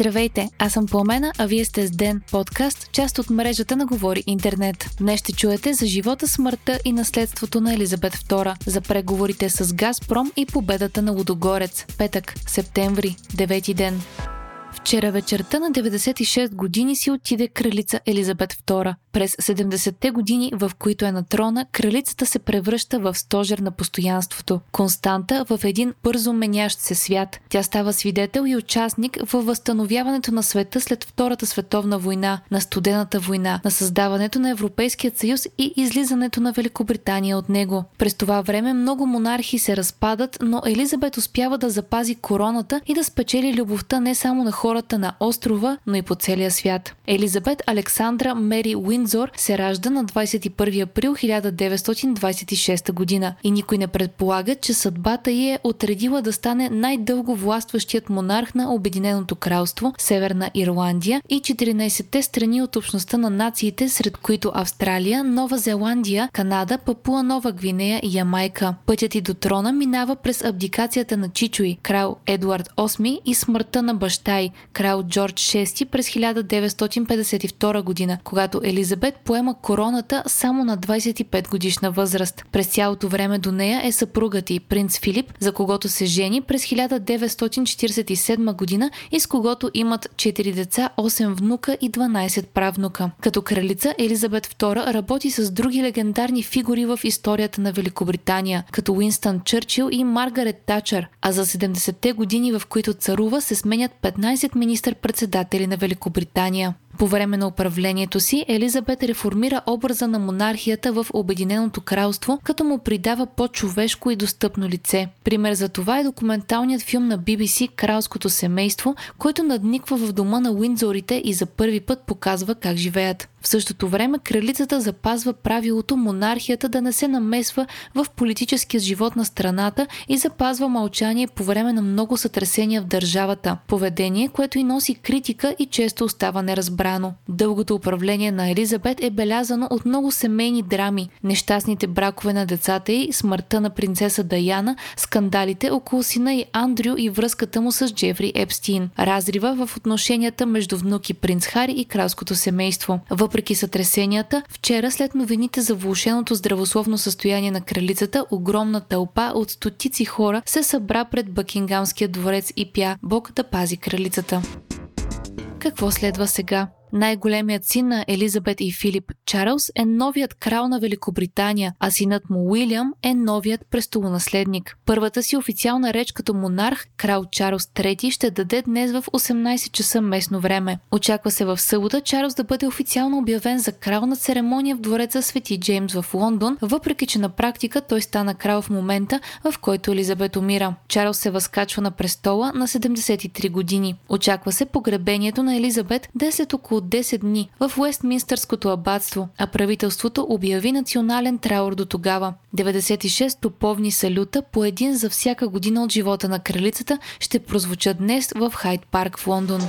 Здравейте, аз съм Пламена, а вие сте с Ден, подкаст, част от мрежата на Говори Интернет. Днес ще чуете за живота, смъртта и наследството на Елизабет II, за преговорите с Газпром и победата на Лудогорец. Петък, септември, девети ден. Вчера вечерта на 96 години си отиде кралица Елизабет II. През 70-те години, в които е на трона, кралицата се превръща в стожер на постоянството. Константа в един бързо менящ се свят. Тя става свидетел и участник във възстановяването на света след Втората световна война, на студената война, на създаването на Европейският съюз и излизането на Великобритания от него. През това време много монархи се разпадат, но Елизабет успява да запази короната и да спечели любовта не само на хората на острова, но и по целия свят. Елизабет Александра Мери Уинзор се ражда на 21 април 1926 година и никой не предполага, че съдбата й е отредила да стане най-дълго властващият монарх на Обединеното кралство, Северна Ирландия и 14-те страни от общността на нациите, сред които Австралия, Нова Зеландия, Канада, Папуа Нова Гвинея и Ямайка. Пътят и до трона минава през абдикацията на Чичуи, крал Едуард VIII и смъртта на баща й, крал Джордж VI през 1952 година, когато Елизабет поема короната само на 25 годишна възраст. През цялото време до нея е съпругът и принц Филип, за когото се жени през 1947 година и с когото имат 4 деца, 8 внука и 12 правнука. Като кралица Елизабет II работи с други легендарни фигури в историята на Великобритания, като Уинстън Чърчил и Маргарет Тачър, а за 70-те години, в които царува, се сменят 15 10 министър-председатели на Великобритания. По време на управлението си Елизабет реформира образа на монархията в Обединеното кралство, като му придава по-човешко и достъпно лице. Пример за това е документалният филм на BBC Кралското семейство, който надниква в дома на Уиндзорите и за първи път показва как живеят. В същото време кралицата запазва правилото монархията да не се намесва в политическия живот на страната и запазва мълчание по време на много сътресения в държавата. Поведение, което и носи критика и често остава неразбрано. Дългото управление на Елизабет е белязано от много семейни драми, нещастните бракове на децата й, смъртта на принцеса Даяна, скандалите около сина и Андрю и връзката му с Джефри Епстин, разрива в отношенията между внуки принц Хари и кралското семейство. Въпреки сътресенията, вчера след новините за влушеното здравословно състояние на кралицата, огромна тълпа от стотици хора се събра пред Бъкингамския дворец и пя Бог да пази кралицата. Какво следва сега? Най-големият син на Елизабет и Филип Чарлз е новият крал на Великобритания, а синът му Уилям е новият престолонаследник. Първата си официална реч като монарх, крал Чарлз III, ще даде днес в 18 часа местно време. Очаква се в събота Чарлз да бъде официално обявен за крал на церемония в двореца Свети Джеймс в Лондон, въпреки че на практика той стана крал в момента, в който Елизабет умира. Чарлз се възкачва на престола на 73 години. Очаква се погребението на Елизабет да е след около 10 дни в Уестминстърското абатство, а правителството обяви национален траур до тогава. 96 топовни салюта по един за всяка година от живота на кралицата ще прозвучат днес в Хайд парк в Лондон.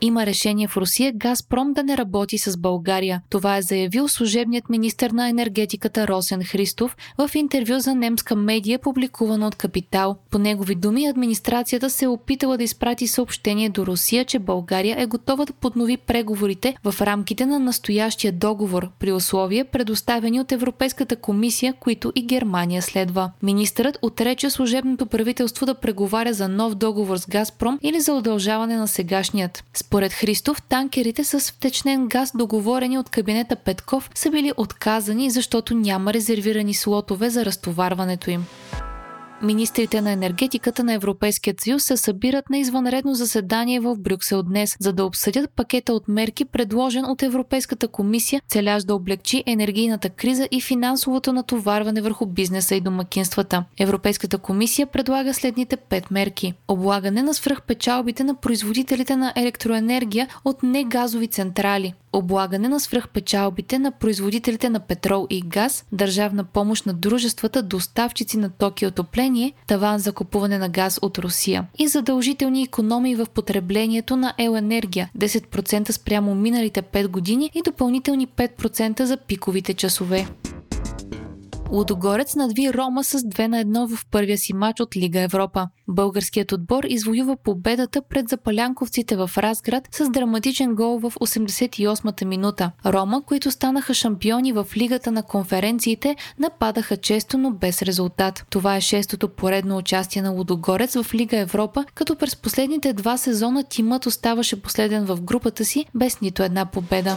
Има решение в Русия Газпром да не работи с България. Това е заявил служебният министр на енергетиката Росен Христов в интервю за немска медия, публикувано от Капитал. По негови думи, администрацията се е опитала да изпрати съобщение до Русия, че България е готова да поднови преговорите в рамките на настоящия договор при условия, предоставени от Европейската комисия, които и Германия следва. Министърът отрече служебното правителство да преговаря за нов договор с Газпром или за удължаване на сегашният. Според Христов, танкерите с втечнен газ, договорени от кабинета Петков, са били отказани, защото няма резервирани слотове за разтоварването им. Министрите на енергетиката на Европейския съюз се събират на извънредно заседание в Брюксел днес, за да обсъдят пакета от мерки, предложен от Европейската комисия, целящ да облегчи енергийната криза и финансовото натоварване върху бизнеса и домакинствата. Европейската комисия предлага следните пет мерки. Облагане на свръхпечалбите на производителите на електроенергия от негазови централи облагане на свръхпечалбите на производителите на петрол и газ, държавна помощ на дружествата, доставчици на токи отопление, таван за купуване на газ от Русия и задължителни економии в потреблението на ел-енергия 10% спрямо миналите 5 години и допълнителни 5% за пиковите часове. Лудогорец надви Рома с 2 на 1 в първия си матч от Лига Европа. Българският отбор извоюва победата пред запалянковците в Разград с драматичен гол в 88-та минута. Рома, които станаха шампиони в Лигата на конференциите, нападаха често, но без резултат. Това е шестото поредно участие на Лудогорец в Лига Европа, като през последните два сезона тимът оставаше последен в групата си без нито една победа.